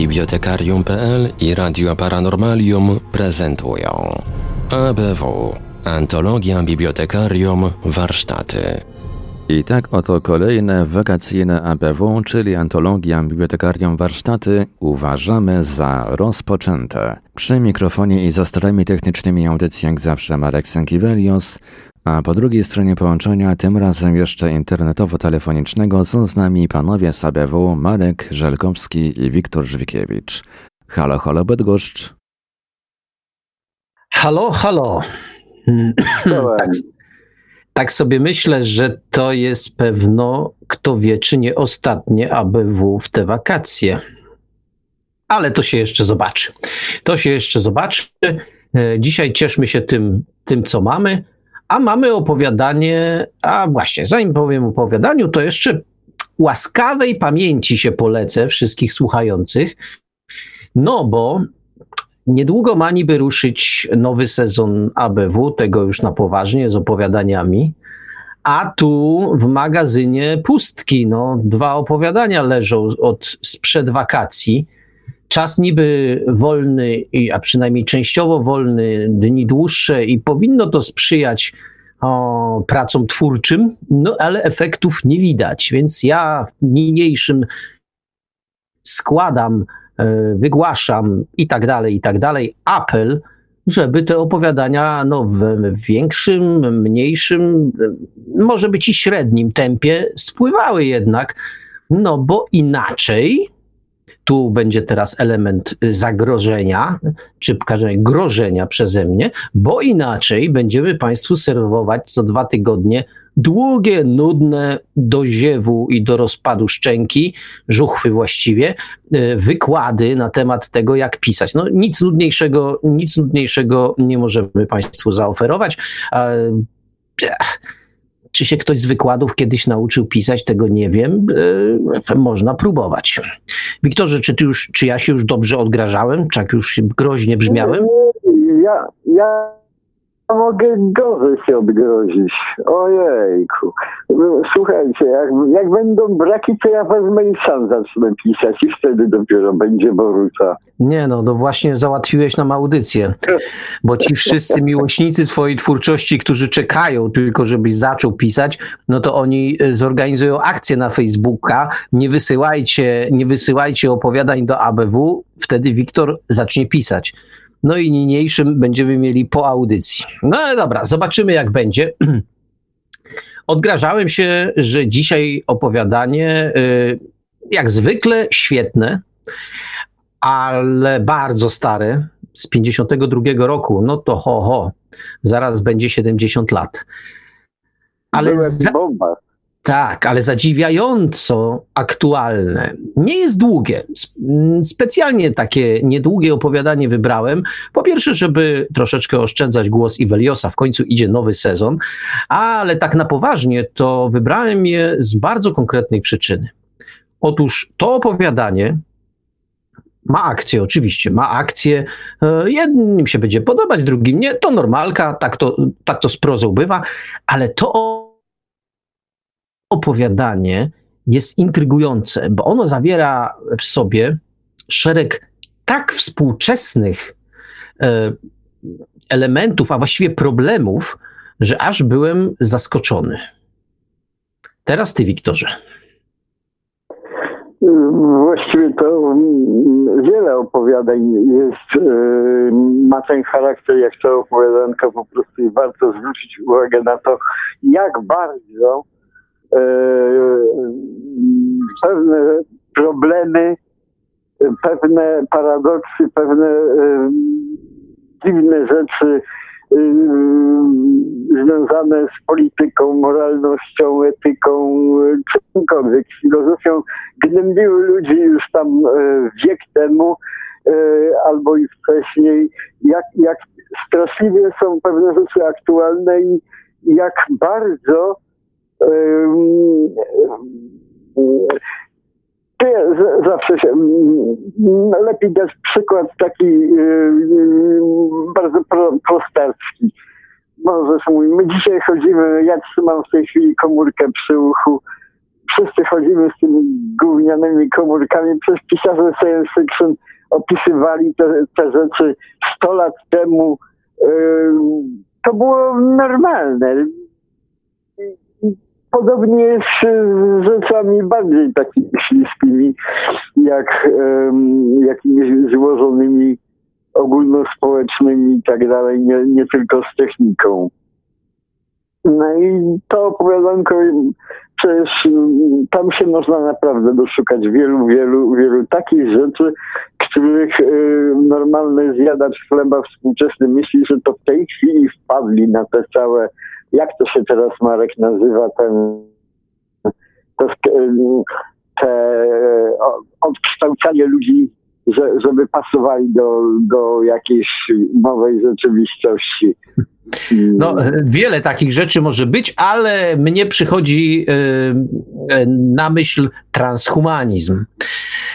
Bibliotekarium.pl i Radio Paranormalium prezentują ABW Antologia Bibliotekarium Warsztaty. I tak oto kolejne wakacyjne ABW, czyli Antologia Bibliotekarium Warsztaty, uważamy za rozpoczęte. Przy mikrofonie i za starami technicznymi audycji jak zawsze Marek Sankiewelios, a po drugiej stronie połączenia, tym razem jeszcze internetowo-telefonicznego, są z nami panowie z ABW Marek Żelkowski i Wiktor Żwikiewicz. Halo, halo Bydgoszcz. Halo, halo. Tak, tak sobie myślę, że to jest pewno, kto wie, czy nie ostatnie ABW w te wakacje. Ale to się jeszcze zobaczy. To się jeszcze zobaczy. E, dzisiaj cieszmy się tym, tym co mamy. A mamy opowiadanie, a właśnie, zanim powiem opowiadaniu, to jeszcze łaskawej pamięci się polecę wszystkich słuchających, no bo niedługo ma niby ruszyć nowy sezon ABW, tego już na poważnie, z opowiadaniami, a tu w magazynie pustki, no, dwa opowiadania leżą od sprzed wakacji. Czas niby wolny, a przynajmniej częściowo wolny, dni dłuższe i powinno to sprzyjać o, pracom twórczym, no ale efektów nie widać. Więc ja niniejszym składam, e, wygłaszam i tak dalej, i tak dalej, apel, żeby te opowiadania no, w większym, mniejszym, może być i średnim tempie spływały jednak, no bo inaczej tu będzie teraz element y, zagrożenia, czy grożenia przeze mnie, bo inaczej będziemy Państwu serwować co dwa tygodnie długie, nudne do ziewu i do rozpadu szczęki, żuchwy właściwie, y, wykłady na temat tego, jak pisać. No, nic nudniejszego, nic nudniejszego nie możemy Państwu zaoferować. Czy się ktoś z wykładów kiedyś nauczył pisać, tego nie wiem. E, można próbować. Wiktorze, czy, ty już, czy ja się już dobrze odgrażałem? Czy jak już groźnie brzmiałem? Ja, ja mogę gorzej się odgrozić. Ojejku. Słuchajcie, jak, jak będą braki, to ja wezmę i sam zacznę pisać i wtedy dopiero będzie boruca. Nie no, no właśnie załatwiłeś nam audycję, bo ci wszyscy miłośnicy twojej twórczości, którzy czekają tylko, żebyś zaczął pisać, no to oni e, zorganizują akcję na Facebooka, nie wysyłajcie, nie wysyłajcie opowiadań do ABW, wtedy Wiktor zacznie pisać. No i niniejszym będziemy mieli po audycji. No ale dobra, zobaczymy jak będzie. Odgrażałem się, że dzisiaj opowiadanie, y, jak zwykle, świetne, ale bardzo stare, z 52 roku. No to ho, ho, zaraz będzie 70 lat. Ale za... Tak, ale zadziwiająco aktualne. Nie jest długie. Specjalnie takie niedługie opowiadanie wybrałem. Po pierwsze, żeby troszeczkę oszczędzać głos Iweliosa, w końcu idzie nowy sezon, ale tak na poważnie to wybrałem je z bardzo konkretnej przyczyny. Otóż to opowiadanie ma akcję, oczywiście, ma akcję. E, jednym się będzie podobać, drugim nie. To normalka, tak to, tak to z prozą bywa, ale to opowiadanie jest intrygujące, bo ono zawiera w sobie szereg tak współczesnych e, elementów, a właściwie problemów, że aż byłem zaskoczony. Teraz ty, Wiktorze. Właściwie to wiele opowiadań jest, e, ma ten charakter jak to opowiadanka po prostu i warto zwrócić uwagę na to, jak bardzo pewne problemy, pewne paradoksy, pewne e, dziwne rzeczy e, związane z polityką, moralnością, etyką, czymkolwiek, filozofią, gnębiły ludzi już tam wiek temu albo i wcześniej, jak, jak straszliwie są pewne rzeczy aktualne i jak bardzo zawsze się lepiej dać przykład taki bardzo prostarski. Możesz mówić, my dzisiaj chodzimy, ja trzymam w tej chwili komórkę przy uchu, wszyscy chodzimy z tymi gównianymi komórkami. Przez pisarze science fiction opisywali te, te rzeczy 100 lat temu. To było normalne. Podobnie jest z rzeczami bardziej takimi śliskimi, jak um, jakimiś złożonymi ogólnospołecznymi i tak dalej, nie, nie tylko z techniką. No i to opowiadanko, przecież tam się można naprawdę doszukać wielu, wielu, wielu takich rzeczy, których y, normalny zjadacz chleba współczesny myśli, że to w tej chwili wpadli na te całe, jak to się teraz Marek nazywa, ten to, te odkształcanie ludzi że, żeby pasowali do, do jakiejś nowej rzeczywistości. No, wiele takich rzeczy może być, ale mnie przychodzi yy, na myśl transhumanizm.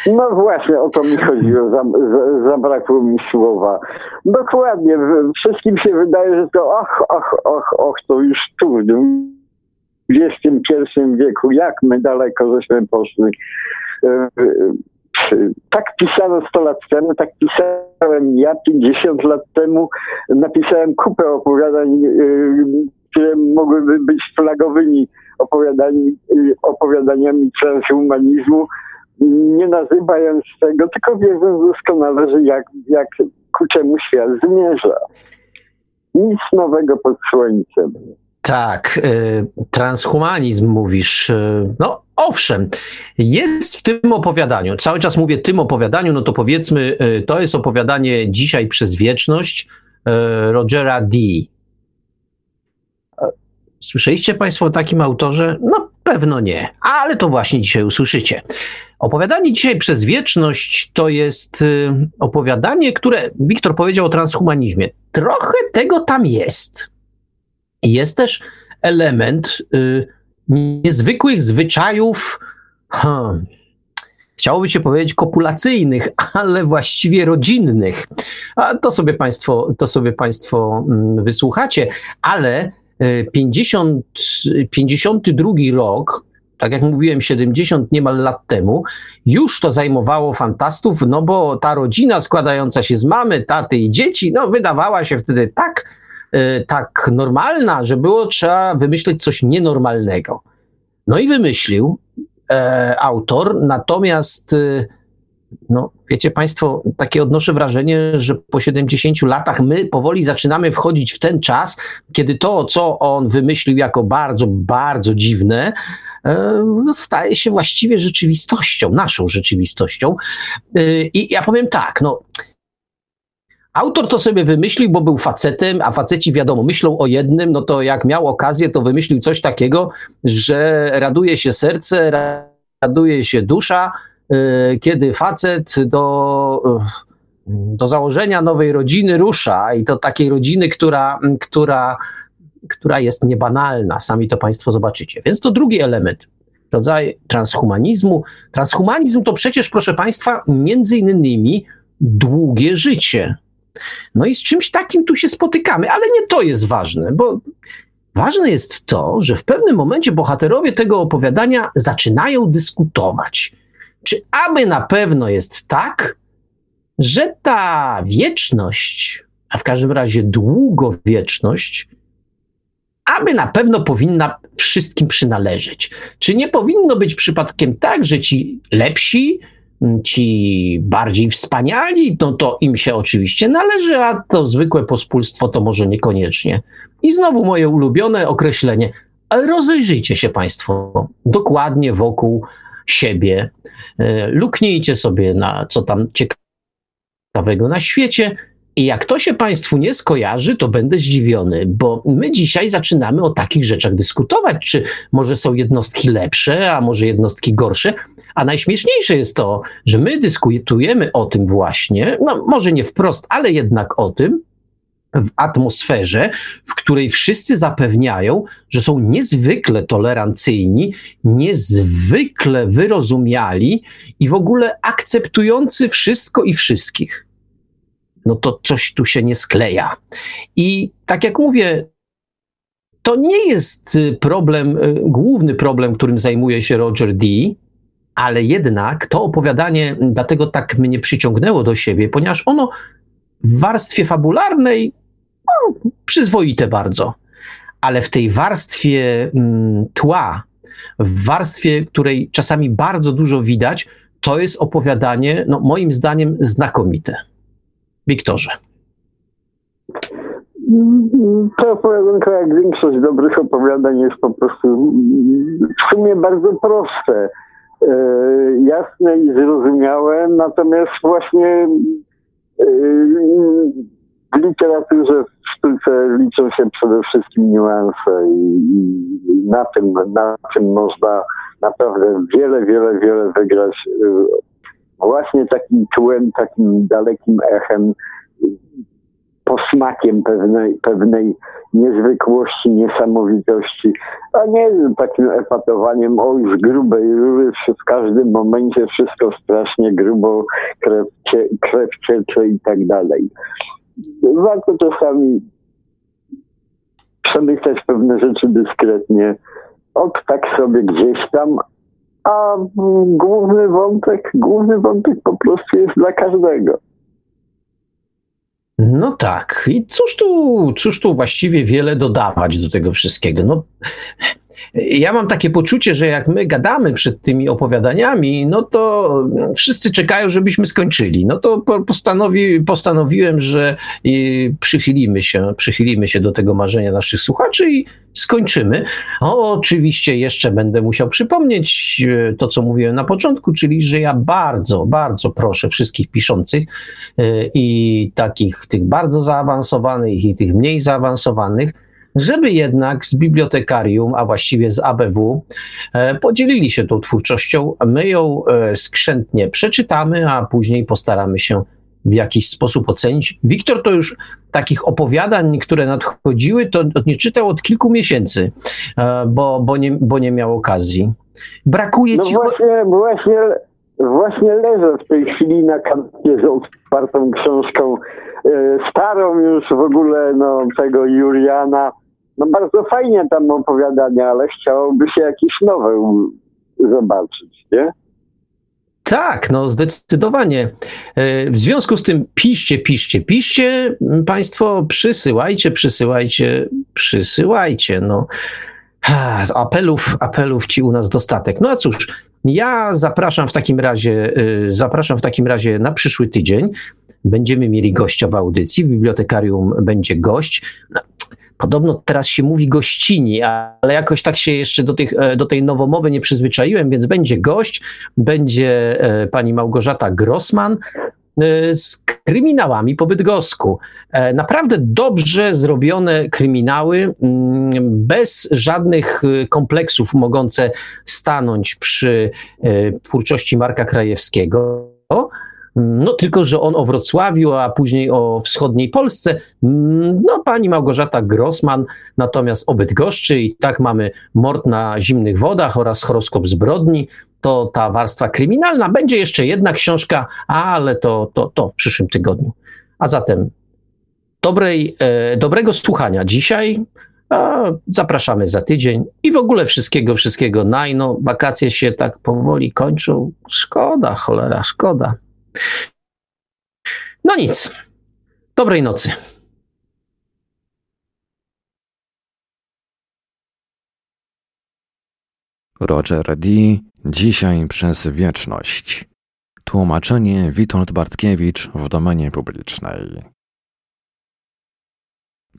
No właśnie, o to mi chodziło, zabrakło mi słowa. Dokładnie, wszystkim się wydaje, że to ach, ach, ach, ach, to już tu, w XXI wieku, jak my daleko żeśmy poszli. E, tak pisano 100 lat temu, tak pisałem ja 50 lat temu. Napisałem kupę opowiadań, y, które mogłyby być flagowymi opowiadaniami, y, opowiadaniami transhumanizmu, nie nazywając tego, tylko wiedząc doskonale, że jak, jak ku czemu świat zmierza. Nic nowego pod słońcem. Tak, y, transhumanizm mówisz. No, Owszem, jest w tym opowiadaniu, cały czas mówię tym opowiadaniu, no to powiedzmy, y, to jest opowiadanie Dzisiaj przez wieczność y, Rogera D. Słyszeliście Państwo o takim autorze? No pewno nie, ale to właśnie dzisiaj usłyszycie. Opowiadanie dzisiaj przez wieczność to jest y, opowiadanie, które Wiktor powiedział o transhumanizmie. Trochę tego tam jest. Jest też element niezwykłych zwyczajów, hmm, chciałoby się powiedzieć kopulacyjnych, ale właściwie rodzinnych. A to sobie Państwo, to sobie państwo mm, wysłuchacie, ale 50, e, 52 rok, tak jak mówiłem, 70 niemal lat temu, już to zajmowało fantastów, no bo ta rodzina składająca się z mamy, taty i dzieci, no wydawała się wtedy tak, tak normalna, że było trzeba wymyśleć coś nienormalnego. No i wymyślił e, autor, natomiast e, no, wiecie Państwo, takie odnoszę wrażenie, że po 70 latach my powoli zaczynamy wchodzić w ten czas, kiedy to, co on wymyślił jako bardzo, bardzo dziwne, e, no, staje się właściwie rzeczywistością, naszą rzeczywistością. E, I ja powiem tak, no, Autor to sobie wymyślił, bo był facetem, a faceci wiadomo, myślą o jednym, no to jak miał okazję, to wymyślił coś takiego, że raduje się serce, raduje się dusza, y, kiedy facet do, y, do założenia nowej rodziny rusza i to takiej rodziny, która, która, która jest niebanalna, sami to Państwo zobaczycie. Więc to drugi element, rodzaj transhumanizmu. Transhumanizm to przecież, proszę Państwa, między innymi długie życie. No i z czymś takim tu się spotykamy, ale nie to jest ważne, bo ważne jest to, że w pewnym momencie bohaterowie tego opowiadania zaczynają dyskutować. Czy aby na pewno jest tak, że ta wieczność, a w każdym razie długowieczność, aby na pewno powinna wszystkim przynależeć. Czy nie powinno być przypadkiem tak, że ci lepsi ci bardziej wspaniali, no to im się oczywiście należy, a to zwykłe pospólstwo to może niekoniecznie. I znowu moje ulubione określenie. Rozejrzyjcie się Państwo dokładnie wokół siebie, e, luknijcie sobie na co tam ciekawego na świecie i jak to się Państwu nie skojarzy, to będę zdziwiony, bo my dzisiaj zaczynamy o takich rzeczach dyskutować, czy może są jednostki lepsze, a może jednostki gorsze. A najśmieszniejsze jest to, że my dyskutujemy o tym właśnie, no może nie wprost, ale jednak o tym, w atmosferze, w której wszyscy zapewniają, że są niezwykle tolerancyjni, niezwykle wyrozumiali i w ogóle akceptujący wszystko i wszystkich no to coś tu się nie skleja. I tak jak mówię, to nie jest y, problem, y, główny problem, którym zajmuje się Roger Dee, ale jednak to opowiadanie dlatego tak mnie przyciągnęło do siebie, ponieważ ono w warstwie fabularnej no, przyzwoite bardzo, ale w tej warstwie mm, tła, w warstwie, której czasami bardzo dużo widać, to jest opowiadanie, no, moim zdaniem, znakomite. Wiktorze. To opowiadanko, jak większość dobrych opowiadań, jest po prostu w sumie bardzo proste, e, jasne i zrozumiałe, natomiast właśnie e, w literaturze, w sztuce liczą się przede wszystkim niuanse i, na, tym, na tym można naprawdę wiele, wiele, wiele wygrać e, właśnie takim tłem, takim dalekim echem posmakiem pewnej, pewnej niezwykłości, niesamowitości, a nie takim epatowaniem, oj, z grubej rury w każdym momencie wszystko strasznie grubo, krew, cie, krew ciecze i tak dalej. Warto czasami przemyśleć pewne rzeczy dyskretnie, od tak sobie gdzieś tam, a główny wątek, główny wątek po prostu jest dla każdego. No tak. I cóż tu, cóż tu właściwie wiele dodawać do tego wszystkiego? No, ja mam takie poczucie, że jak my gadamy przed tymi opowiadaniami, no to wszyscy czekają, żebyśmy skończyli. No to postanowi, postanowiłem, że przychylimy się, przychylimy się do tego marzenia naszych słuchaczy i skończymy. O, oczywiście jeszcze będę musiał przypomnieć e, to, co mówiłem na początku, czyli że ja bardzo, bardzo proszę wszystkich piszących e, i takich tych bardzo zaawansowanych i tych mniej zaawansowanych, żeby jednak z bibliotekarium, a właściwie z ABW, e, podzielili się tą twórczością. My ją e, skrzętnie przeczytamy, a później postaramy się w jakiś sposób ocenić. Wiktor to już takich opowiadań, które nadchodziły, to nie czytał od kilku miesięcy, e, bo, bo, nie, bo nie miał okazji. Brakuje no ci... Właśnie, właśnie, właśnie leżę w tej chwili na kanapie z otwartą książką, starą już w ogóle no, tego Juliana no bardzo fajnie tam opowiadania, ale chciałoby się jakieś nowe zobaczyć, nie? Tak, no zdecydowanie. E, w związku z tym piszcie, piszcie, piszcie, Państwo, przysyłajcie, przysyłajcie, przysyłajcie. No. Apelów, apelów ci u nas dostatek. No a cóż, ja zapraszam w takim razie, e, zapraszam w takim razie na przyszły tydzień. Będziemy mieli gościa w audycji, w bibliotekarium będzie gość. No, Podobno teraz się mówi gościni, ale jakoś tak się jeszcze do, tych, e, do tej nowomowy nie przyzwyczaiłem, więc będzie gość, będzie e, pani Małgorzata Grossman e, z kryminałami po bydgosku. Naprawdę dobrze zrobione kryminały, mm, bez żadnych kompleksów mogące stanąć przy twórczości Marka Krajewskiego no tylko, że on o Wrocławiu, a później o wschodniej Polsce. Mm, no pani Małgorzata Grossman natomiast o Bydgoszczy i tak mamy Mord na zimnych wodach oraz Horoskop zbrodni. To ta warstwa kryminalna. Będzie jeszcze jedna książka, ale to, to, to w przyszłym tygodniu. A zatem dobrej, e, dobrego słuchania dzisiaj. Zapraszamy za tydzień i w ogóle wszystkiego, wszystkiego najno. Wakacje się tak powoli kończą. Szkoda, cholera, szkoda. No nic. Dobrej nocy. Roger D. Dzisiaj przez wieczność. Tłumaczenie Witold Bartkiewicz w domenie publicznej.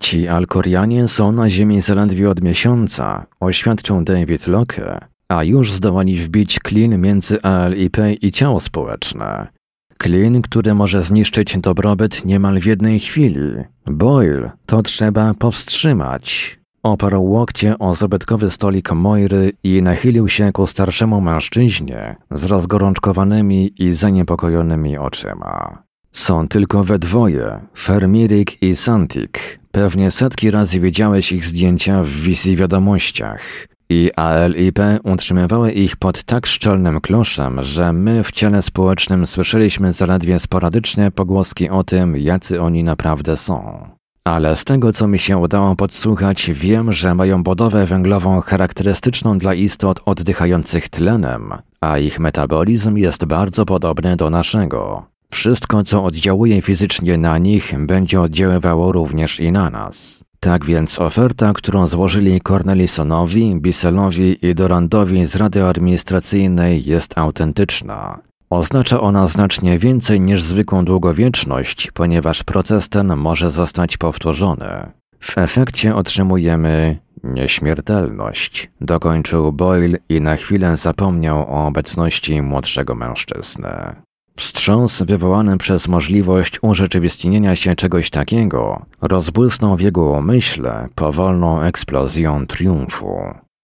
Ci Alkorianie są na ziemi zaledwie od miesiąca, oświadczył David Locke, a już zdołali wbić klin między ALIP i ciało społeczne. Klin, który może zniszczyć dobrobyt niemal w jednej chwili. Boyle to trzeba powstrzymać. Oparł łokcie o zabytkowy stolik Moiry i nachylił się ku starszemu mężczyźnie z rozgorączkowanymi i zaniepokojonymi oczyma. Są tylko we dwoje, Fermirik i Santik. Pewnie setki razy widziałeś ich zdjęcia w wizji wiadomościach i ALIP utrzymywały ich pod tak szczelnym kloszem, że my w ciele społecznym słyszeliśmy zaledwie sporadycznie pogłoski o tym, jacy oni naprawdę są. ale z tego co mi się udało podsłuchać, wiem, że mają budowę węglową charakterystyczną dla istot oddychających tlenem, a ich metabolizm jest bardzo podobny do naszego. Wszystko, co oddziałuje fizycznie na nich, będzie oddziaływało również i na nas. Tak więc oferta, którą złożyli Cornelisonowi, Bisselowi i Dorandowi z Rady Administracyjnej jest autentyczna. Oznacza ona znacznie więcej niż zwykłą długowieczność, ponieważ proces ten może zostać powtórzony. W efekcie otrzymujemy nieśmiertelność, dokończył Boyle i na chwilę zapomniał o obecności młodszego mężczyzny. Wstrząs wywołany przez możliwość urzeczywistnienia się czegoś takiego rozbłysnął w jego umyśle powolną eksplozją triumfu.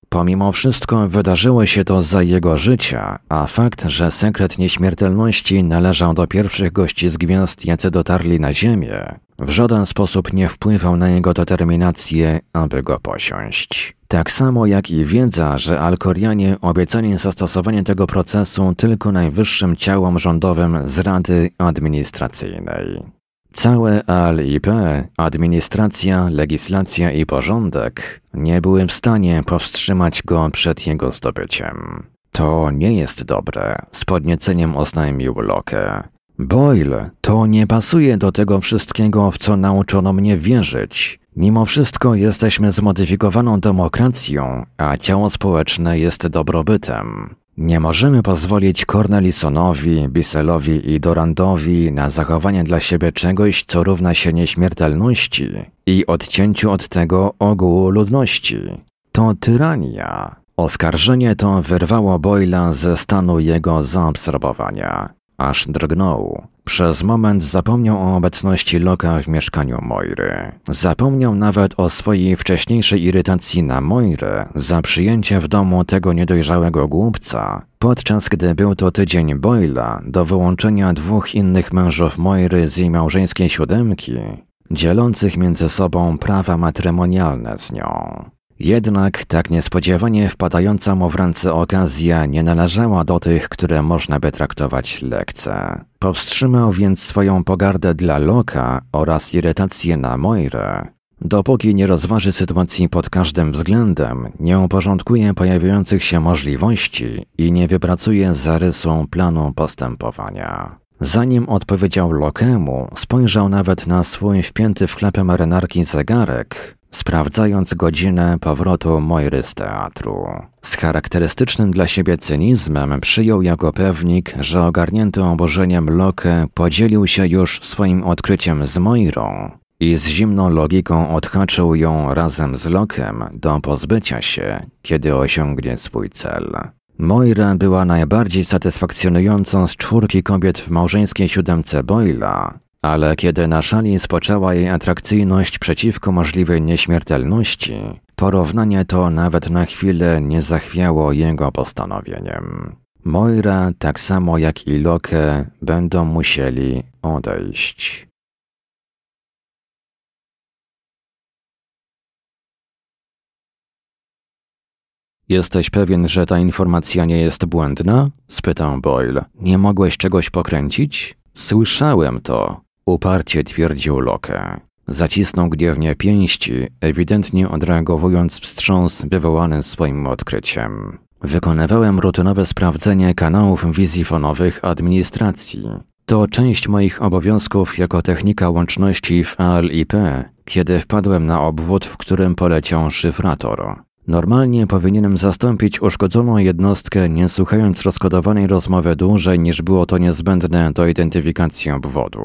Pomimo wszystko wydarzyło się to za jego życia, a fakt, że sekret nieśmiertelności należał do pierwszych gości z gwiazd, jacy dotarli na Ziemię, w żaden sposób nie wpływał na jego determinację, aby go posiąść. Tak samo jak i wiedza, że Alkorianie obiecali zastosowanie tego procesu tylko najwyższym ciałom rządowym z Rady Administracyjnej. Całe ALIP, administracja, legislacja i porządek nie były w stanie powstrzymać go przed jego zdobyciem. To nie jest dobre, z podnieceniem oznajmił Locke. Boyle, to nie pasuje do tego wszystkiego, w co nauczono mnie wierzyć. Mimo wszystko jesteśmy zmodyfikowaną demokracją, a ciało społeczne jest dobrobytem. Nie możemy pozwolić Cornelisonowi, Bisselowi i Dorandowi na zachowanie dla siebie czegoś, co równa się nieśmiertelności i odcięciu od tego ogółu ludności. To tyrania. Oskarżenie to wyrwało Boyla ze stanu jego zaabsorbowania. Aż drgnął. Przez moment zapomniał o obecności Loka w mieszkaniu Moiry. Zapomniał nawet o swojej wcześniejszej irytacji na Moirę za przyjęcie w domu tego niedojrzałego głupca, podczas gdy był to tydzień Boyla do wyłączenia dwóch innych mężów Moiry z jej małżeńskiej siódemki, dzielących między sobą prawa matrymonialne z nią. Jednak tak niespodziewanie wpadająca mu w ręce okazja nie należała do tych, które można by traktować lekce. Powstrzymał więc swoją pogardę dla Loka oraz irytację na Moirę, dopóki nie rozważy sytuacji pod każdym względem, nie uporządkuje pojawiających się możliwości i nie wypracuje zarysu planu postępowania. Zanim odpowiedział Lokemu, spojrzał nawet na swój wpięty w klepę marynarki zegarek sprawdzając godzinę powrotu Moiry z teatru. Z charakterystycznym dla siebie cynizmem przyjął jako pewnik, że ogarnięty oburzeniem Locke podzielił się już swoim odkryciem z Moirą i z zimną logiką odhaczył ją razem z Lokiem do pozbycia się, kiedy osiągnie swój cel. Moira była najbardziej satysfakcjonującą z czwórki kobiet w małżeńskiej siódemce Boyla, ale kiedy na szali spoczęła jej atrakcyjność przeciwko możliwej nieśmiertelności, porównanie to nawet na chwilę nie zachwiało jego postanowieniem. Moira, tak samo jak i Loke, będą musieli odejść. Jesteś pewien, że ta informacja nie jest błędna? spytał Boyle. Nie mogłeś czegoś pokręcić? Słyszałem to, Uparcie twierdził Loke. Zacisnął gniewnie pięści, ewidentnie odreagowując wstrząs wywołany swoim odkryciem. Wykonywałem rutynowe sprawdzenie kanałów wizji fonowych administracji. To część moich obowiązków jako technika łączności w ALIP, kiedy wpadłem na obwód, w którym poleciał szyfrator. Normalnie powinienem zastąpić uszkodzoną jednostkę, nie słuchając rozkodowanej rozmowy dłużej niż było to niezbędne do identyfikacji obwodu.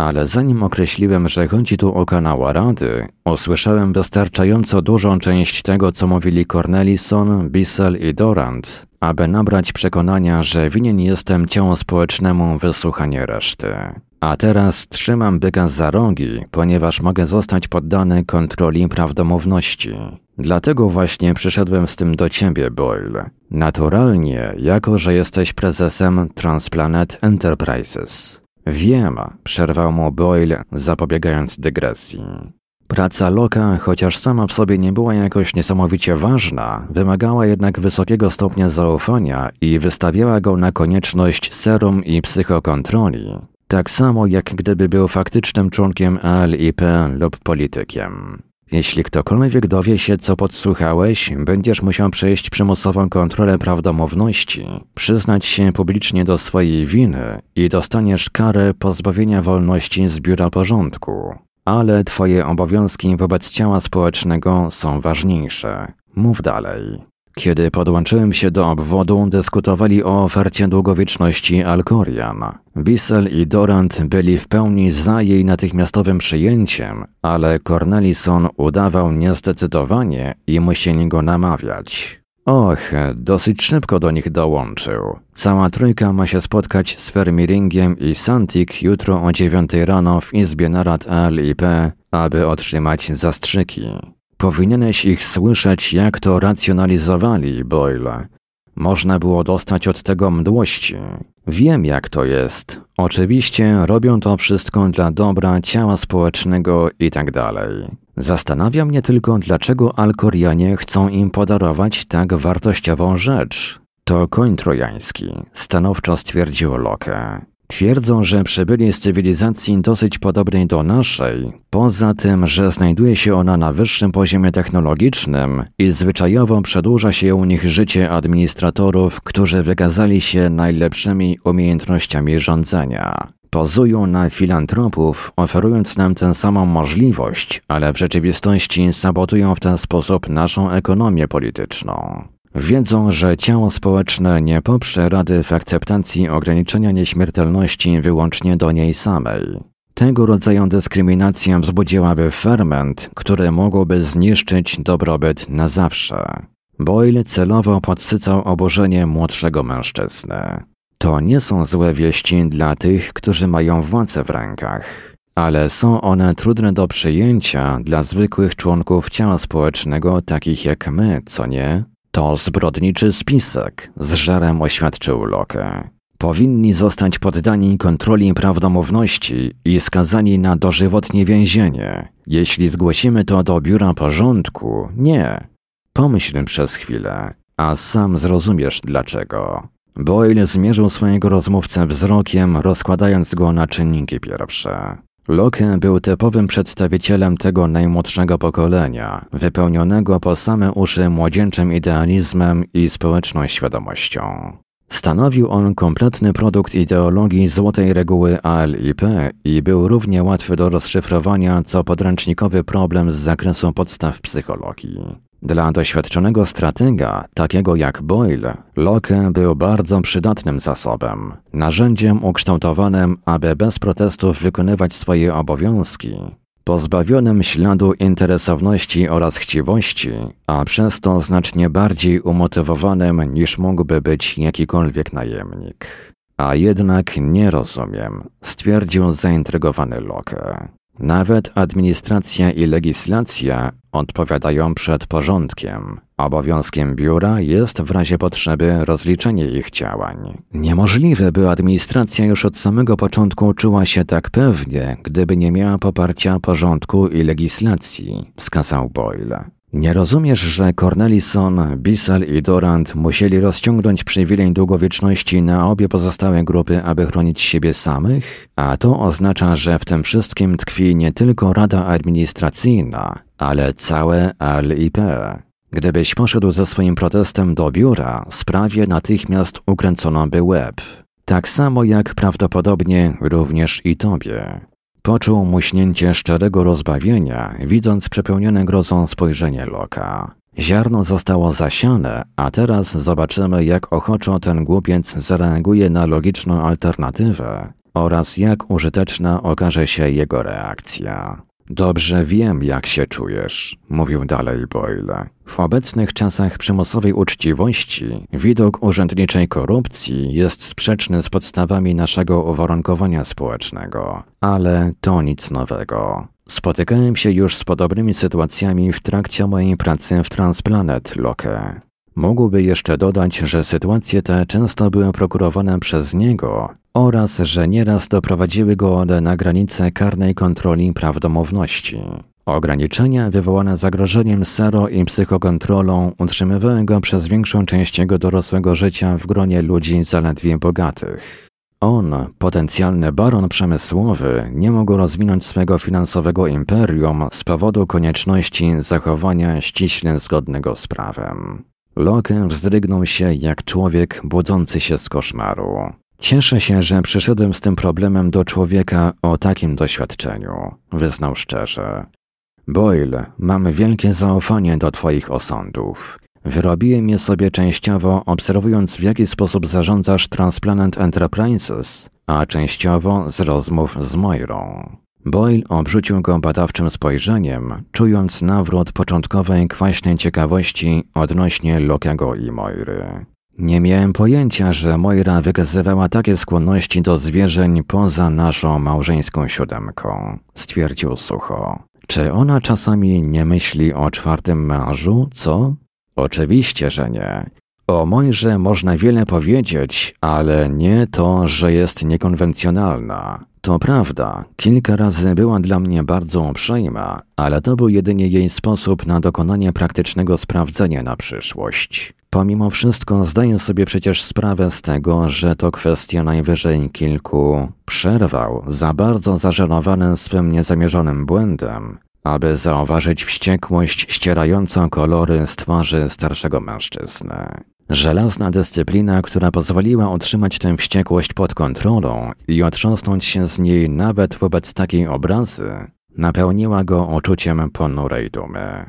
Ale zanim określiłem, że chodzi tu o kanał Rady, usłyszałem wystarczająco dużą część tego, co mówili Cornelison, Bissell i Dorant, aby nabrać przekonania, że winien jestem ciału społecznemu wysłuchanie reszty. A teraz trzymam byka za rogi, ponieważ mogę zostać poddany kontroli prawdomówności. Dlatego właśnie przyszedłem z tym do ciebie, Boyle. Naturalnie, jako że jesteś prezesem Transplanet Enterprises. Wiem, przerwał mu Boyle, zapobiegając dygresji. Praca Loka, chociaż sama w sobie nie była jakoś niesamowicie ważna, wymagała jednak wysokiego stopnia zaufania i wystawiała go na konieczność serum i psychokontroli. Tak samo jak gdyby był faktycznym członkiem ALIP lub politykiem. Jeśli ktokolwiek dowie się, co podsłuchałeś, będziesz musiał przejść przymusową kontrolę prawdomówności, przyznać się publicznie do swojej winy i dostaniesz karę pozbawienia wolności z biura porządku. Ale twoje obowiązki wobec ciała społecznego są ważniejsze. Mów dalej. Kiedy podłączyłem się do obwodu, dyskutowali o ofercie długowieczności Alkorian. Bissell i Dorant byli w pełni za jej natychmiastowym przyjęciem, ale Cornelison udawał niezdecydowanie i musieli go namawiać. Och, dosyć szybko do nich dołączył. Cała trójka ma się spotkać z Fermiringiem i Santik jutro o dziewiątej rano w izbie narad LIP, aby otrzymać zastrzyki. Powinieneś ich słyszeć, jak to racjonalizowali, Boyle. Można było dostać od tego mdłości. Wiem, jak to jest. Oczywiście robią to wszystko dla dobra ciała społecznego i tak dalej. Zastanawia mnie tylko, dlaczego Alkorianie chcą im podarować tak wartościową rzecz. To koń trojański, stanowczo stwierdził Locke. Twierdzą, że przybyli z cywilizacji dosyć podobnej do naszej, poza tym, że znajduje się ona na wyższym poziomie technologicznym i zwyczajowo przedłuża się u nich życie administratorów, którzy wykazali się najlepszymi umiejętnościami rządzenia. Pozują na filantropów, oferując nam tę samą możliwość, ale w rzeczywistości sabotują w ten sposób naszą ekonomię polityczną. Wiedzą, że ciało społeczne nie poprze rady w akceptacji ograniczenia nieśmiertelności wyłącznie do niej samej. Tego rodzaju dyskryminacja wzbudziłaby ferment, który mógłby zniszczyć dobrobyt na zawsze. Boyle celowo podsycał oburzenie młodszego mężczyzny. To nie są złe wieści dla tych, którzy mają władzę w rękach, ale są one trudne do przyjęcia dla zwykłych członków ciała społecznego, takich jak my, co nie? To zbrodniczy spisek, z żarem oświadczył Locke. Powinni zostać poddani kontroli prawdomówności i skazani na dożywotnie więzienie. Jeśli zgłosimy to do biura porządku, nie. Pomyśl przez chwilę, a sam zrozumiesz dlaczego. Boyle zmierzył swojego rozmówcę wzrokiem, rozkładając go na czynniki pierwsze. Locke był typowym przedstawicielem tego najmłodszego pokolenia, wypełnionego po same uszy młodzieńczym idealizmem i społeczną świadomością. Stanowił on kompletny produkt ideologii złotej reguły ALIP i był równie łatwy do rozszyfrowania co podręcznikowy problem z zakresu podstaw psychologii. Dla doświadczonego stratega, takiego jak Boyle, Locke był bardzo przydatnym zasobem, narzędziem ukształtowanym, aby bez protestów wykonywać swoje obowiązki, pozbawionym śladu interesowności oraz chciwości, a przez to znacznie bardziej umotywowanym niż mógłby być jakikolwiek najemnik. A jednak nie rozumiem, stwierdził zaintrygowany Locke. Nawet administracja i legislacja odpowiadają przed porządkiem. Obowiązkiem biura jest w razie potrzeby rozliczenie ich działań. Niemożliwe, by administracja już od samego początku czuła się tak pewnie, gdyby nie miała poparcia porządku i legislacji, wskazał Boyle. Nie rozumiesz, że Cornelison, Bissell i Dorant musieli rozciągnąć przywilej długowieczności na obie pozostałe grupy, aby chronić siebie samych? A to oznacza, że w tym wszystkim tkwi nie tylko Rada Administracyjna, ale całe LIP. Gdybyś poszedł ze swoim protestem do biura, sprawie natychmiast ukręcono by łeb. Tak samo jak prawdopodobnie również i tobie. Poczuł muśnięcie szczerego rozbawienia, widząc przepełnione grozą spojrzenie Loka. Ziarno zostało zasiane, a teraz zobaczymy, jak ochoczo ten głupiec zareaguje na logiczną alternatywę oraz jak użyteczna okaże się jego reakcja. Dobrze wiem, jak się czujesz, mówił dalej Boyle. W obecnych czasach przymusowej uczciwości widok urzędniczej korupcji jest sprzeczny z podstawami naszego uwarunkowania społecznego, ale to nic nowego. Spotykałem się już z podobnymi sytuacjami w trakcie mojej pracy w Transplanet Loke. Mógłby jeszcze dodać, że sytuacje te często były prokurowane przez niego oraz że nieraz doprowadziły go one na granicę karnej kontroli prawdomówności. Ograniczenia wywołane zagrożeniem sero i psychokontrolą utrzymywały go przez większą część jego dorosłego życia w gronie ludzi zaledwie bogatych. On, potencjalny baron przemysłowy, nie mógł rozwinąć swego finansowego imperium z powodu konieczności zachowania ściśle zgodnego z prawem. Locke wzdrygnął się jak człowiek budzący się z koszmaru. Cieszę się, że przyszedłem z tym problemem do człowieka o takim doświadczeniu, wyznał szczerze. Boyle, mam wielkie zaufanie do Twoich osądów. Wyrobiłem je sobie częściowo obserwując w jaki sposób zarządzasz Transplanet Enterprises, a częściowo z rozmów z Moirą. Boyle obrzucił go badawczym spojrzeniem, czując nawrót początkowej kwaśnej ciekawości odnośnie Lokego i Moiry. Nie miałem pojęcia, że Moira wykazywała takie skłonności do zwierzeń poza naszą małżeńską siódemką, stwierdził sucho. Czy ona czasami nie myśli o czwartym mężu, co? Oczywiście, że nie. O Mojrze można wiele powiedzieć, ale nie to, że jest niekonwencjonalna. To prawda, kilka razy była dla mnie bardzo uprzejma, ale to był jedynie jej sposób na dokonanie praktycznego sprawdzenia na przyszłość. Pomimo wszystko zdaję sobie przecież sprawę z tego, że to kwestia najwyżej kilku przerwał, za bardzo zażenowany swym niezamierzonym błędem, aby zauważyć wściekłość ścierającą kolory z twarzy starszego mężczyzny. Żelazna dyscyplina, która pozwoliła utrzymać tę wściekłość pod kontrolą i otrząsnąć się z niej nawet wobec takiej obrazy, napełniła go uczuciem ponurej dumy.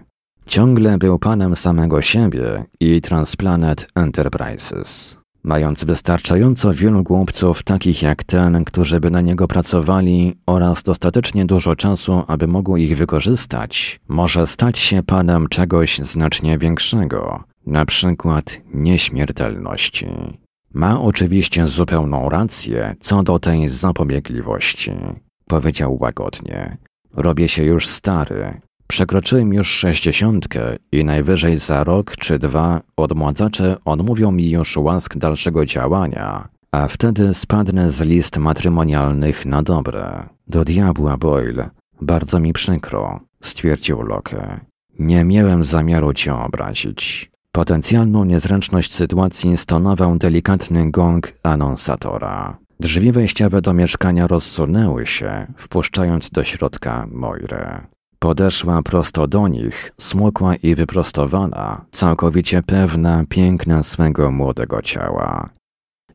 Ciągle był panem samego siebie i Transplanet Enterprises. Mając wystarczająco wielu głupców takich jak ten, którzy by na niego pracowali oraz dostatecznie dużo czasu, aby mógł ich wykorzystać, może stać się panem czegoś znacznie większego, na przykład nieśmiertelności. Ma oczywiście zupełną rację co do tej zapobiegliwości, powiedział łagodnie. Robię się już stary, Przekroczyłem już sześćdziesiątkę i najwyżej za rok czy dwa odmładzacze odmówią mi już łask dalszego działania, a wtedy spadnę z list matrymonialnych na dobre. Do diabła, Boyle. Bardzo mi przykro, stwierdził Locke. Nie miałem zamiaru cię obrazić. Potencjalną niezręczność sytuacji stonował delikatny gong anonsatora. Drzwi wejściowe do mieszkania rozsunęły się, wpuszczając do środka Moirę. Podeszła prosto do nich, smukła i wyprostowana, całkowicie pewna piękna swego młodego ciała.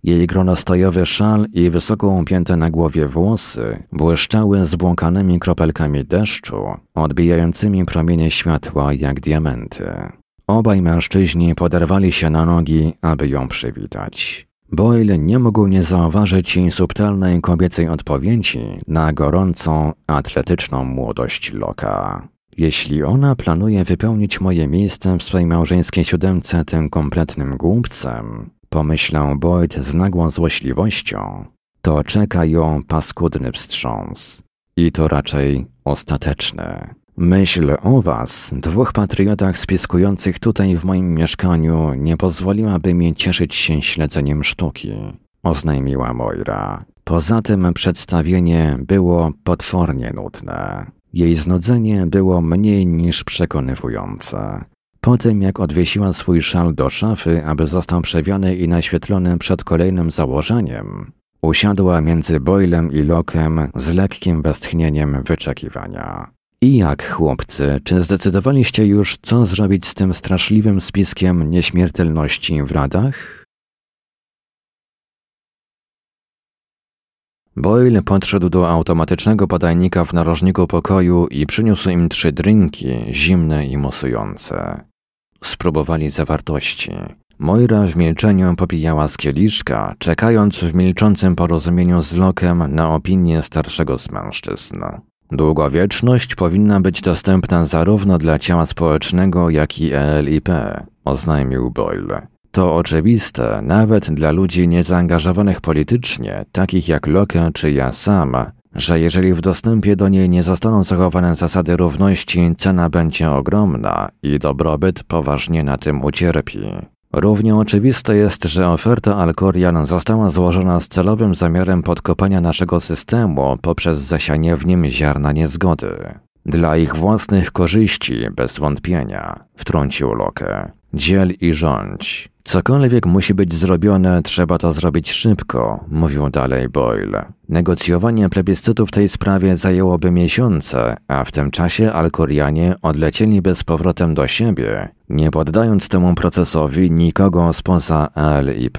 Jej gronostojowy szal i wysoko upięte na głowie włosy błyszczały zbłąkanymi kropelkami deszczu, odbijającymi promienie światła jak diamenty. Obaj mężczyźni poderwali się na nogi, aby ją przywitać. Boyle nie mógł nie zauważyć subtelnej kobiecej odpowiedzi na gorącą, atletyczną młodość Loka. Jeśli ona planuje wypełnić moje miejsce w swojej małżeńskiej siódemce tym kompletnym głupcem, pomyślał Boyd z nagłą złośliwością, to czeka ją paskudny wstrząs. I to raczej ostateczny. Myśl o was, dwóch patriotach spiskujących tutaj w moim mieszkaniu, nie pozwoliłaby mi cieszyć się śledzeniem sztuki, oznajmiła Moira. Poza tym przedstawienie było potwornie nudne. Jej znudzenie było mniej niż przekonywujące. Po tym, jak odwiesiła swój szal do szafy, aby został przewiany i naświetlony przed kolejnym założeniem, usiadła między Boylem i Lokiem z lekkim westchnieniem wyczekiwania. I jak, chłopcy, czy zdecydowaliście już, co zrobić z tym straszliwym spiskiem nieśmiertelności w radach? Boyle podszedł do automatycznego podajnika w narożniku pokoju i przyniósł im trzy drinki, zimne i musujące. Spróbowali zawartości. Moira w milczeniu popijała z kieliszka, czekając w milczącym porozumieniu z Lokiem na opinię starszego z mężczyzn. Długowieczność powinna być dostępna zarówno dla ciała społecznego, jak i ELIP, oznajmił Boyle. To oczywiste nawet dla ludzi niezaangażowanych politycznie, takich jak Locke czy ja sam, że jeżeli w dostępie do niej nie zostaną zachowane zasady równości, cena będzie ogromna i dobrobyt poważnie na tym ucierpi. Równie oczywiste jest, że oferta Alkorian została złożona z celowym zamiarem podkopania naszego systemu poprzez zasianie w nim ziarna niezgody. Dla ich własnych korzyści, bez wątpienia, wtrącił Locke. Dziel i rządź. Cokolwiek musi być zrobione, trzeba to zrobić szybko, mówił dalej Boyle. Negocjowanie plebiscytu w tej sprawie zajęłoby miesiące, a w tym czasie Alkorianie odlecieliby z powrotem do siebie, nie poddając temu procesowi nikogo spoza LIP.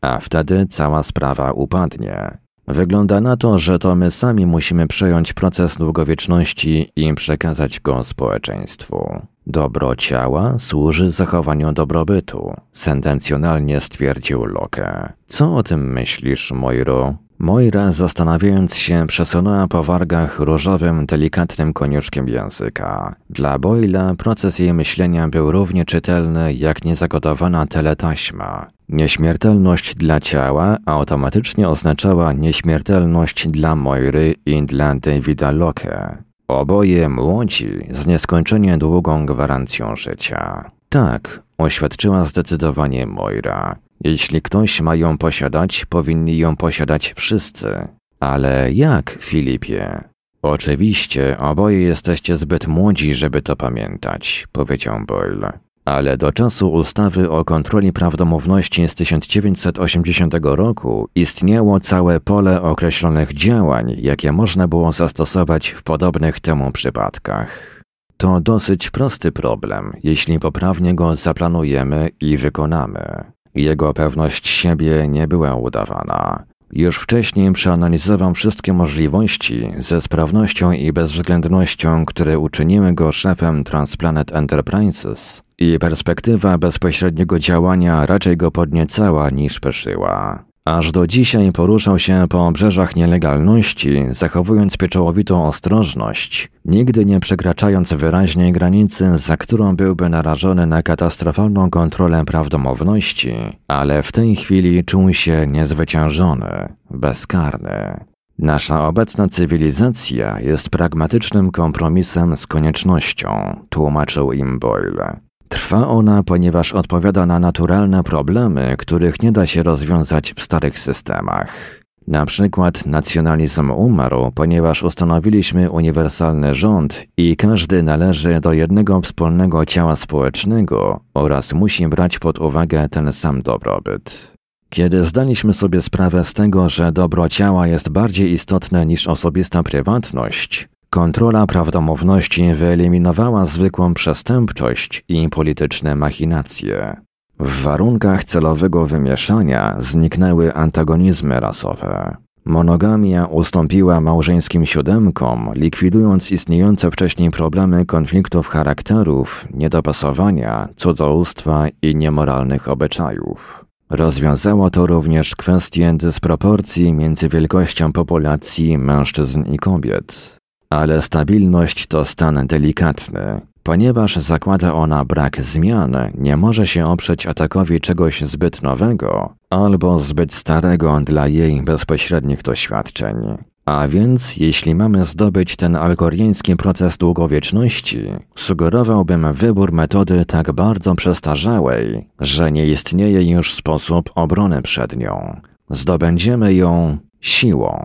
A wtedy cała sprawa upadnie. Wygląda na to, że to my sami musimy przejąć proces długowieczności i przekazać go społeczeństwu. Dobro ciała służy zachowaniu dobrobytu, sentencjonalnie stwierdził Locke. Co o tym myślisz, Moiro? Moira, zastanawiając się, przesunęła po wargach różowym, delikatnym koniuszkiem języka. Dla Boyla proces jej myślenia był równie czytelny jak niezagotowana teletaśma. Nieśmiertelność dla ciała automatycznie oznaczała nieśmiertelność dla Moiry i dla Davida Locke. Oboje młodzi z nieskończenie długą gwarancją życia. Tak, oświadczyła zdecydowanie Moira. Jeśli ktoś ma ją posiadać, powinni ją posiadać wszyscy. Ale jak, Filipie? Oczywiście, oboje jesteście zbyt młodzi, żeby to pamiętać, powiedział Boyle. Ale do czasu ustawy o kontroli prawdomówności z 1980 roku istniało całe pole określonych działań, jakie można było zastosować w podobnych temu przypadkach. To dosyć prosty problem, jeśli poprawnie go zaplanujemy i wykonamy. Jego pewność siebie nie była udawana. Już wcześniej przeanalizował wszystkie możliwości ze sprawnością i bezwzględnością, które uczyniły go szefem Transplanet Enterprises i perspektywa bezpośredniego działania raczej go podniecała niż peszyła. Aż do dzisiaj poruszał się po obrzeżach nielegalności, zachowując pieczołowitą ostrożność, nigdy nie przekraczając wyraźnej granicy, za którą byłby narażony na katastrofalną kontrolę prawdomowności, ale w tej chwili czuł się niezwyciężony, bezkarny. Nasza obecna cywilizacja jest pragmatycznym kompromisem z koniecznością, tłumaczył im Boyle. Trwa ona, ponieważ odpowiada na naturalne problemy, których nie da się rozwiązać w starych systemach. Na przykład nacjonalizm umarł, ponieważ ustanowiliśmy uniwersalny rząd i każdy należy do jednego wspólnego ciała społecznego oraz musi brać pod uwagę ten sam dobrobyt. Kiedy zdaliśmy sobie sprawę z tego, że dobro ciała jest bardziej istotne niż osobista prywatność, Kontrola prawdomówności wyeliminowała zwykłą przestępczość i polityczne machinacje. W warunkach celowego wymieszania zniknęły antagonizmy rasowe. Monogamia ustąpiła małżeńskim siódemkom, likwidując istniejące wcześniej problemy konfliktów charakterów, niedopasowania, cudzołóstwa i niemoralnych obyczajów. Rozwiązało to również kwestię dysproporcji między wielkością populacji mężczyzn i kobiet. Ale stabilność to stan delikatny. Ponieważ zakłada ona brak zmian, nie może się oprzeć atakowi czegoś zbyt nowego albo zbyt starego dla jej bezpośrednich doświadczeń. A więc, jeśli mamy zdobyć ten algoriański proces długowieczności, sugerowałbym wybór metody tak bardzo przestarzałej, że nie istnieje już sposób obrony przed nią. Zdobędziemy ją siłą.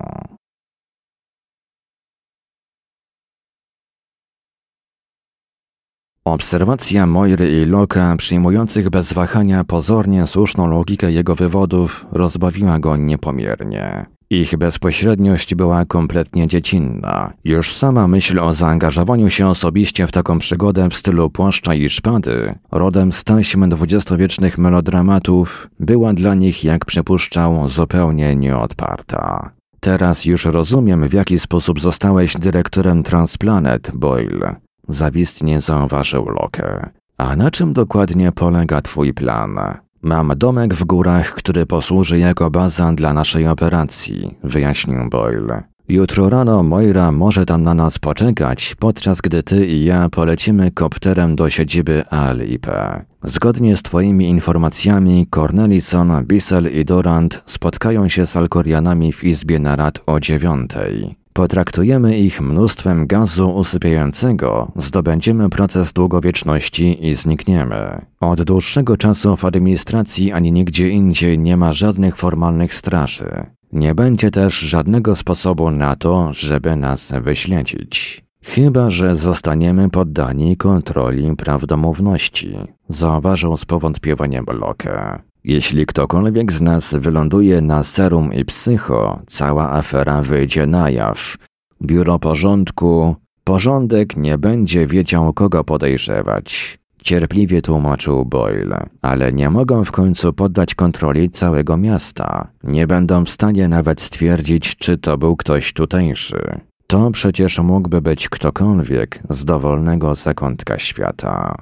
Obserwacja Moiry i Loka, przyjmujących bez wahania pozornie słuszną logikę jego wywodów, rozbawiła go niepomiernie. Ich bezpośredniość była kompletnie dziecinna. Już sama myśl o zaangażowaniu się osobiście w taką przygodę w stylu płaszcza i szpady, rodem z taśm dwudziestowiecznych melodramatów, była dla nich, jak przypuszczał, zupełnie nieodparta. Teraz już rozumiem, w jaki sposób zostałeś dyrektorem Transplanet, Boyle. Zawistnie zauważył Loke. A na czym dokładnie polega twój plan? Mam domek w górach, który posłuży jako baza dla naszej operacji, wyjaśnił Boyle. Jutro rano Moira może tam na nas poczekać, podczas gdy ty i ja polecimy kopterem do siedziby ALIP. Zgodnie z twoimi informacjami, Cornelison, Bissell i Durant spotkają się z Alkorianami w izbie narad o dziewiątej. Potraktujemy ich mnóstwem gazu usypiającego, zdobędziemy proces długowieczności i znikniemy. Od dłuższego czasu w administracji ani nigdzie indziej nie ma żadnych formalnych straży. Nie będzie też żadnego sposobu na to, żeby nas wyśledzić. Chyba, że zostaniemy poddani kontroli prawdomówności, zauważył z powątpiewaniem Locke. Jeśli ktokolwiek z nas wyląduje na serum i psycho, cała afera wyjdzie na jaw. Biuro porządku, porządek nie będzie wiedział, kogo podejrzewać. Cierpliwie tłumaczył Boyle, ale nie mogą w końcu poddać kontroli całego miasta. Nie będą w stanie nawet stwierdzić, czy to był ktoś tutejszy. To przecież mógłby być ktokolwiek z dowolnego zakątka świata.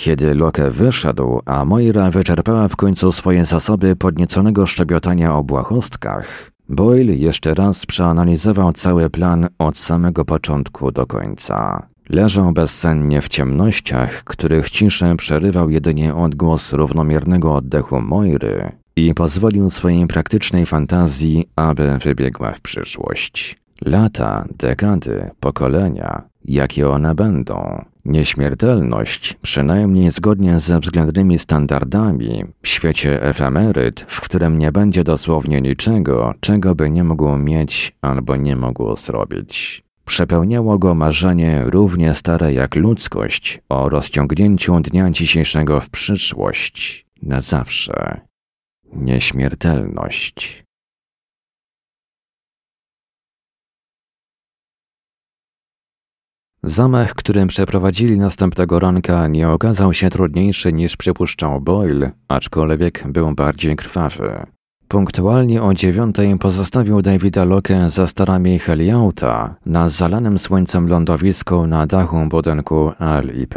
Kiedy Loke wyszedł, a Moira wyczerpała w końcu swoje zasoby podnieconego szczebiotania o błahostkach, Boyle jeszcze raz przeanalizował cały plan od samego początku do końca. Leżał bezsennie w ciemnościach, których ciszę przerywał jedynie odgłos równomiernego oddechu Moiry i pozwolił swojej praktycznej fantazji, aby wybiegła w przyszłość. Lata, dekady, pokolenia, jakie one będą. Nieśmiertelność, przynajmniej zgodnie ze względnymi standardami, w świecie efemeryt, w którym nie będzie dosłownie niczego, czego by nie mógł mieć albo nie mógł zrobić. Przepełniało go marzenie równie stare jak ludzkość o rozciągnięciu dnia dzisiejszego w przyszłość, na zawsze. Nieśmiertelność. Zamach, którym przeprowadzili następnego ranka, nie okazał się trudniejszy niż przypuszczał Boyle, aczkolwiek był bardziej krwawy. Punktualnie o dziewiątej pozostawił Davida Locke za starami heliauta na zalanym słońcem lądowisku na dachu budynku LIP.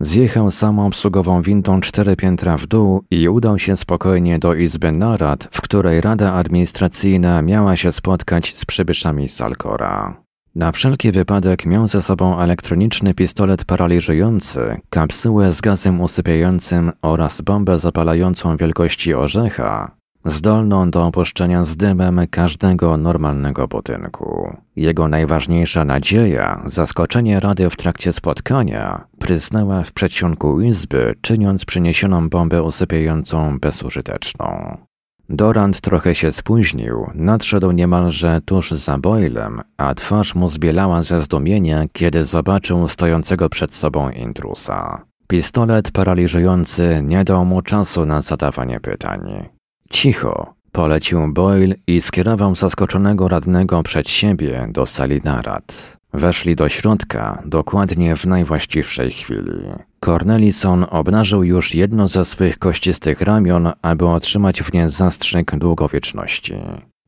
Zjechał samą obsługową windą cztery piętra w dół i udał się spokojnie do izby narad, w której Rada Administracyjna miała się spotkać z przybyszami z Alcora. Na wszelki wypadek miał ze sobą elektroniczny pistolet paraliżujący, kapsułę z gazem usypiającym oraz bombę zapalającą wielkości orzecha, zdolną do opuszczenia z dymem każdego normalnego budynku. Jego najważniejsza nadzieja, zaskoczenie Rady w trakcie spotkania, prysnęła w przedsionku izby, czyniąc przyniesioną bombę usypiającą bezużyteczną. Dorand trochę się spóźnił, nadszedł niemalże tuż za Boylem, a twarz mu zbielała ze zdumienia, kiedy zobaczył stojącego przed sobą intrusa. Pistolet paraliżujący nie dał mu czasu na zadawanie pytań. Cicho, polecił Boyle i skierował zaskoczonego radnego przed siebie do sali narad. Weszli do środka dokładnie w najwłaściwszej chwili. Cornelison obnażył już jedno ze swych kościstych ramion, aby otrzymać w nie zastrzyk długowieczności.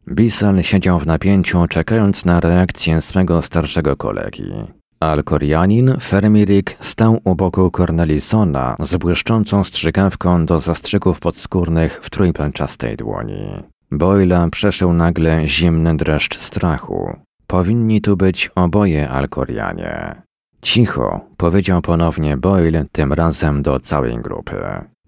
Bissell siedział w napięciu, czekając na reakcję swego starszego kolegi. Alkorianin, Fermirik, stał u boku Cornelisona z błyszczącą strzykawką do zastrzyków podskórnych w trójpęczastej dłoni. Boyla przeszył nagle zimny dreszcz strachu. Powinni tu być oboje Alkorianie. Cicho, powiedział ponownie Boyle, tym razem do całej grupy.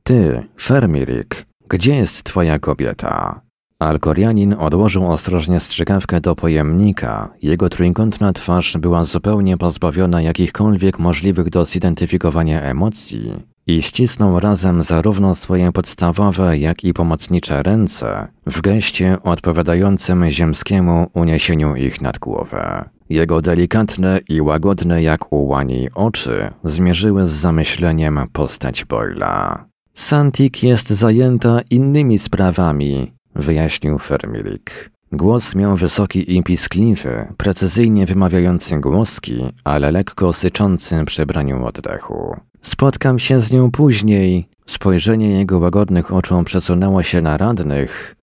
Ty, Fermirik, gdzie jest twoja kobieta? Alkorianin odłożył ostrożnie strzykawkę do pojemnika. Jego trójkątna twarz była zupełnie pozbawiona jakichkolwiek możliwych do zidentyfikowania emocji i ścisnął razem zarówno swoje podstawowe, jak i pomocnicze ręce w geście odpowiadającym ziemskiemu uniesieniu ich nad głowę. Jego delikatne i łagodne jak u łani oczy zmierzyły z zamyśleniem postać Boyla. Santik jest zajęta innymi sprawami, wyjaśnił Fermilik. Głos miał wysoki i piskliwy, precyzyjnie wymawiający głoski, ale lekko syczący przy braniu oddechu. Spotkam się z nią później. Spojrzenie jego łagodnych oczu przesunęło się na radnych,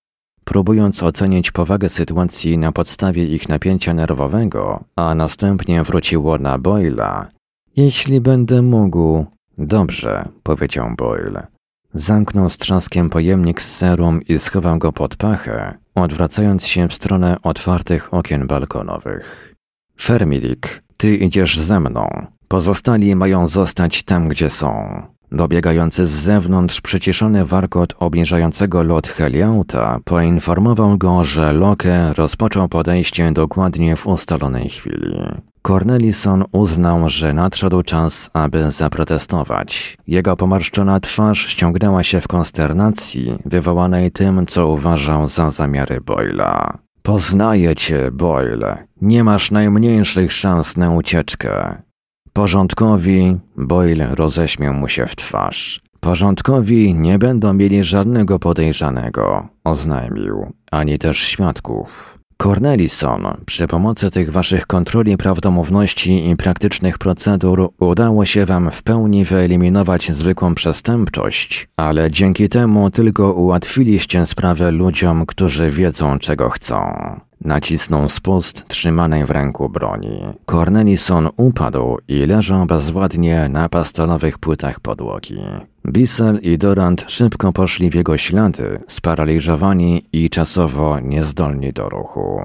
próbując ocenić powagę sytuacji na podstawie ich napięcia nerwowego, a następnie wróciło na Boyla. Jeśli będę mógł. Dobrze, powiedział Boyle. Zamknął z trzaskiem pojemnik z serum i schował go pod pachę, odwracając się w stronę otwartych okien balkonowych. Fermilik, ty idziesz ze mną. Pozostali mają zostać tam, gdzie są. Dobiegający z zewnątrz przyciszony warkot obniżającego lot heliauta poinformował go, że Loke rozpoczął podejście dokładnie w ustalonej chwili. Cornelison uznał, że nadszedł czas, aby zaprotestować. Jego pomarszczona twarz ściągnęła się w konsternacji, wywołanej tym, co uważał za zamiary Boyla. Poznaję cię, Boyle. Nie masz najmniejszych szans na ucieczkę. Porządkowi, Boyle roześmiał mu się w twarz. Porządkowi nie będą mieli żadnego podejrzanego, oznajmił, ani też świadków. Cornelison, przy pomocy tych waszych kontroli prawdomówności i praktycznych procedur udało się wam w pełni wyeliminować zwykłą przestępczość, ale dzięki temu tylko ułatwiliście sprawę ludziom, którzy wiedzą czego chcą. Nacisnął spust trzymanej w ręku broni. Cornelison upadł i leżał bezwładnie na pastelowych płytach podłogi. Bissell i Durant szybko poszli w jego ślady, sparaliżowani i czasowo niezdolni do ruchu.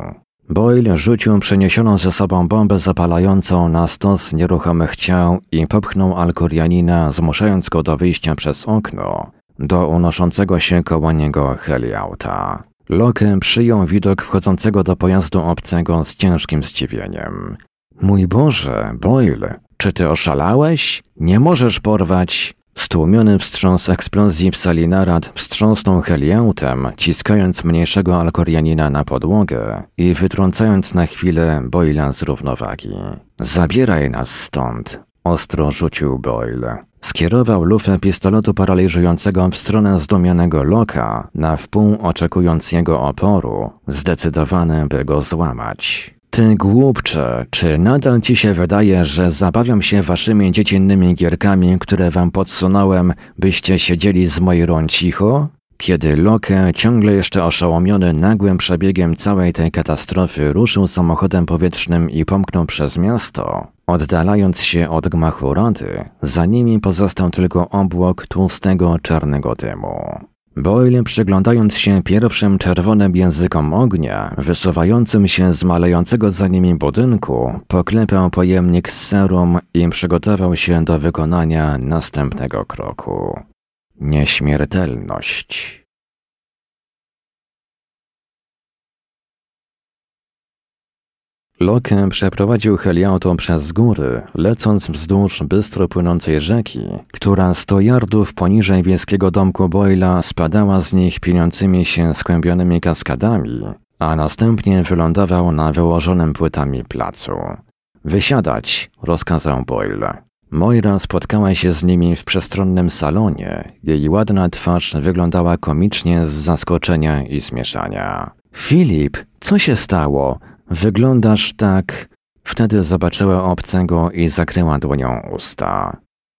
Boyle rzucił przeniesioną ze sobą bombę zapalającą na stos nieruchomych ciał i popchnął Alkorianina, zmuszając go do wyjścia przez okno do unoszącego się koło niego heliauta. Locke przyjął widok wchodzącego do pojazdu obcego z ciężkim zdziwieniem. Mój Boże, Boyle, czy ty oszalałeś? Nie możesz porwać. Stłumiony wstrząs eksplozji w sali narad wstrząsnął heliautem, ciskając mniejszego alkorianina na podłogę i wytrącając na chwilę Boyla z równowagi. Zabieraj nas stąd, ostro rzucił Boyle. Skierował lufę pistoletu paraliżującego w stronę zdumianego Loka, na wpół oczekując jego oporu, zdecydowany by go złamać. Ty głupcze, czy nadal ci się wydaje, że zabawiam się waszymi dziecinnymi gierkami, które wam podsunąłem, byście siedzieli z mojej cicho? Kiedy Loke, ciągle jeszcze oszołomiony nagłym przebiegiem całej tej katastrofy, ruszył samochodem powietrznym i pomknął przez miasto, oddalając się od gmachu rady, za nimi pozostał tylko obłok tłustego czarnego dymu. Boyle przyglądając się pierwszym czerwonym językom ognia, wysuwającym się z malejącego za nimi budynku, poklepał pojemnik z serum i przygotował się do wykonania następnego kroku. Nieśmiertelność. Loke przeprowadził heliautą przez góry, lecąc wzdłuż bystro płynącej rzeki, która sto yardów poniżej wiejskiego domku Boyla spadała z nich pieniącymi się skłębionymi kaskadami, a następnie wylądował na wyłożonym płytami placu. Wysiadać, rozkazał Boyle. Moira spotkała się z nimi w przestronnym salonie. Jej ładna twarz wyglądała komicznie z zaskoczenia i zmieszania. Filip, co się stało? Wyglądasz tak. Wtedy zobaczyła obcego i zakryła dłonią usta.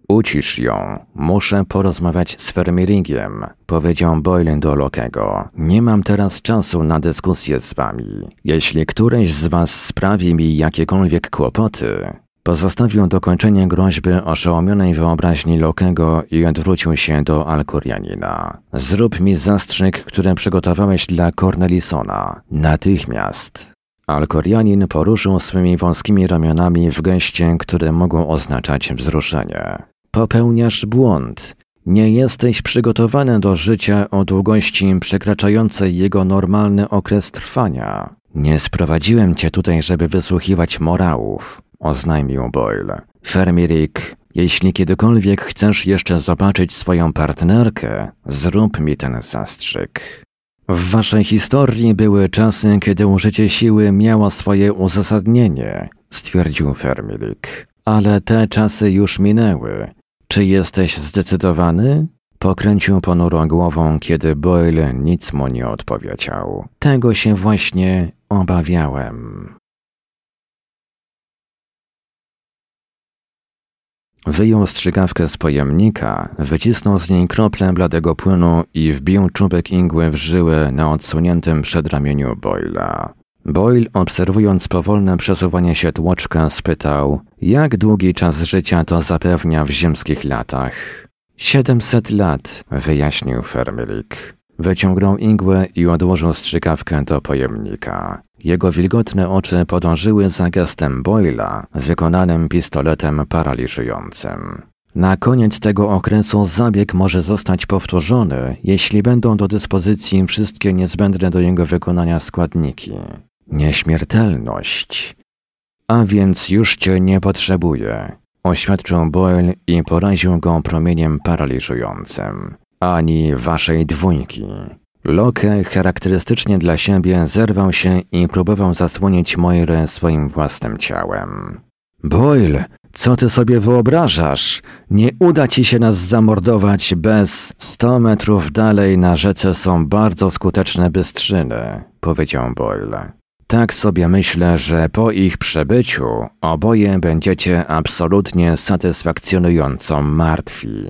Ucisz ją. Muszę porozmawiać z Fermiringiem, powiedział Boylen do Lokego. Nie mam teraz czasu na dyskusję z wami. Jeśli któreś z was sprawi mi jakiekolwiek kłopoty, Pozostawił dokończenie groźby oszołomionej wyobraźni Lokego i odwrócił się do Alkorianina. Zrób mi zastrzyk, który przygotowałeś dla Cornelisona. Natychmiast. Alkorianin poruszył swymi wąskimi ramionami w geście, które mogą oznaczać wzruszenie. Popełniasz błąd. Nie jesteś przygotowany do życia o długości przekraczającej jego normalny okres trwania. Nie sprowadziłem cię tutaj, żeby wysłuchiwać morałów oznajmił Boyle. Fermirik, jeśli kiedykolwiek chcesz jeszcze zobaczyć swoją partnerkę, zrób mi ten zastrzyk. W waszej historii były czasy, kiedy użycie siły miało swoje uzasadnienie, stwierdził Fermirik. Ale te czasy już minęły. Czy jesteś zdecydowany? Pokręcił ponuro głową, kiedy Boyle nic mu nie odpowiedział. Tego się właśnie obawiałem. Wyjął strzykawkę z pojemnika, wycisnął z niej kroplę bladego płynu i wbił czubek igły w żyłę na odsuniętym przedramieniu Boyla. Boyle, obserwując powolne przesuwanie się tłoczka, spytał, jak długi czas życia to zapewnia w ziemskich latach. Siedemset lat, wyjaśnił Fermilik. Wyciągnął igłę i odłożył strzykawkę do pojemnika. Jego wilgotne oczy podążyły za gestem Boyla, wykonanym pistoletem paraliżującym. Na koniec tego okresu zabieg może zostać powtórzony, jeśli będą do dyspozycji wszystkie niezbędne do jego wykonania składniki. Nieśmiertelność. A więc już cię nie potrzebuję, oświadczył Boyle i poraził go promieniem paraliżującym. Ani waszej dwójki. Loke charakterystycznie dla siebie zerwał się i próbował zasłonić Moirę swoim własnym ciałem. Boyle, co ty sobie wyobrażasz? Nie uda ci się nas zamordować bez sto metrów dalej na rzece są bardzo skuteczne bystrzyny, powiedział Boyle. Tak sobie myślę, że po ich przebyciu oboje będziecie absolutnie satysfakcjonująco martwi.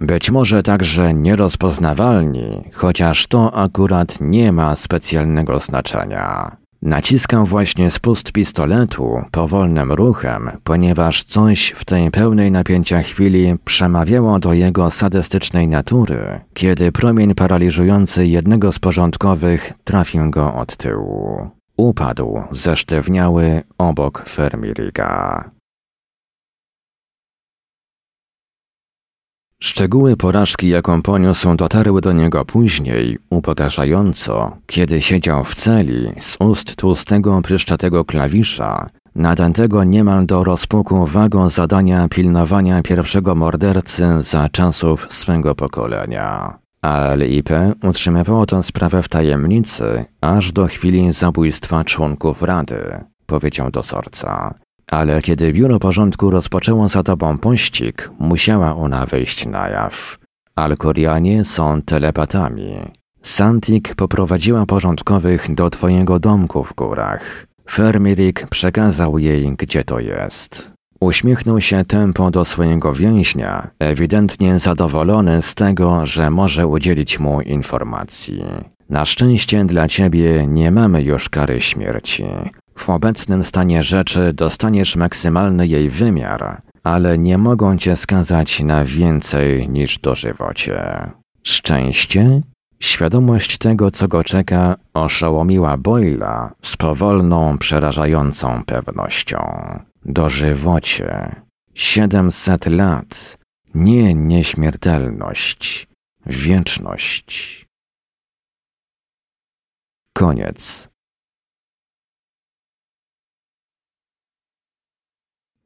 Być może także nierozpoznawalni, chociaż to akurat nie ma specjalnego znaczenia. Naciskam właśnie spust pistoletu powolnym ruchem, ponieważ coś w tej pełnej napięcia chwili przemawiało do jego sadystycznej natury, kiedy promień paraliżujący jednego z porządkowych trafił go od tyłu. Upadł zesztywniały obok Fermiriga. Szczegóły porażki, jaką poniósł, dotarły do niego później, upokarzająco, kiedy siedział w celi z ust tłustego, pryszczatego klawisza, nadętego niemal do rozpuku wagą zadania pilnowania pierwszego mordercy za czasów swego pokolenia. A LIP utrzymywało tę sprawę w tajemnicy aż do chwili zabójstwa członków Rady, powiedział dozorca. Ale kiedy biuro porządku rozpoczęło za tobą pościg, musiała ona wyjść na jaw. Alkorianie są telepatami. Santik poprowadziła porządkowych do twojego domku w górach. Fermirik przekazał jej, gdzie to jest. Uśmiechnął się tempo do swojego więźnia, ewidentnie zadowolony z tego, że może udzielić mu informacji. Na szczęście dla ciebie nie mamy już kary śmierci. W obecnym stanie rzeczy dostaniesz maksymalny jej wymiar, ale nie mogą cię skazać na więcej niż dożywocie. Szczęście? Świadomość tego, co go czeka, oszołomiła Boyla z powolną, przerażającą pewnością. Dożywocie. Siedemset lat. Nie nieśmiertelność. Wieczność. Koniec.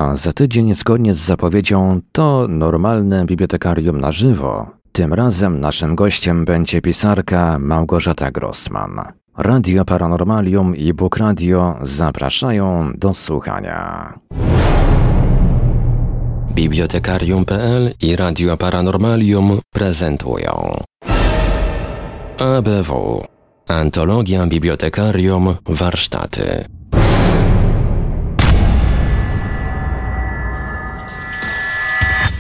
A za tydzień, zgodnie z zapowiedzią, to normalne bibliotekarium na żywo. Tym razem naszym gościem będzie pisarka Małgorzata Grossman. Radio Paranormalium i Book Radio zapraszają do słuchania. Bibliotekarium.pl i Radio Paranormalium prezentują ABW Antologia Bibliotekarium Warsztaty